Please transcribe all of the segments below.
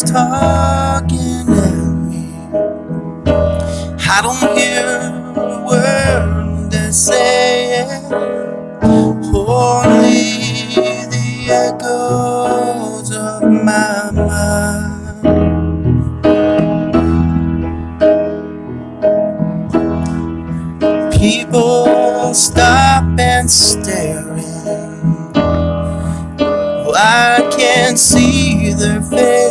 talking at me. I don't hear a word they're saying. Only the echoes of my mind. People stop and staring. I can't see their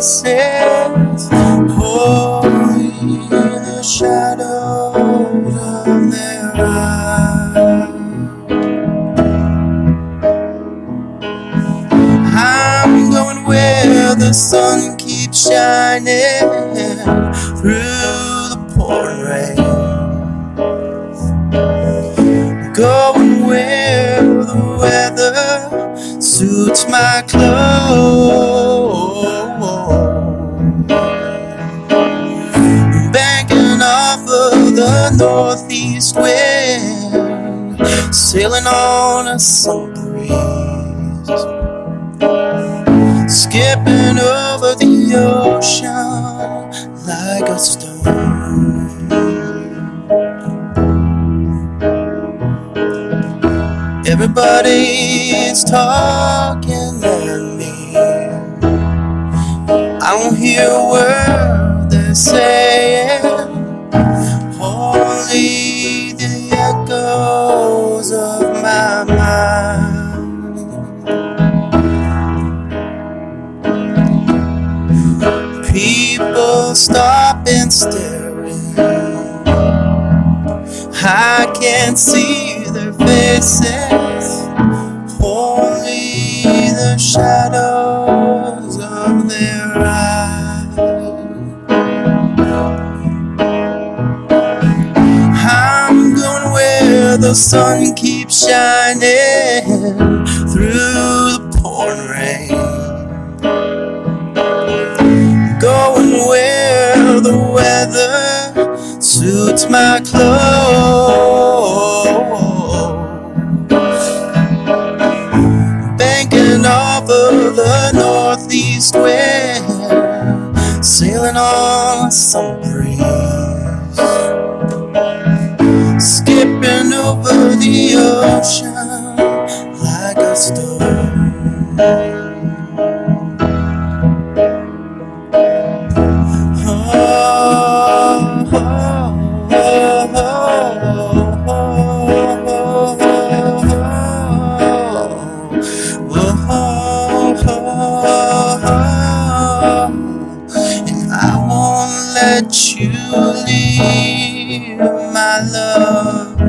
faces. Only the shadows of their eyes. I'm going where the sun keeps shining through the pouring rain. Going where the weather suits my clothes. The northeast wind, sailing on a summer breeze skipping over the ocean like a stone. Everybody's talking at me. I don't hear a word Stop and staring. I can't see their faces, only the shadows of their eyes. I'm going where the sun keeps shining through suits my clothes. Banking off of the northeast wind, sailing on summer breeze, skipping over the ocean like a stone. Let you leave my love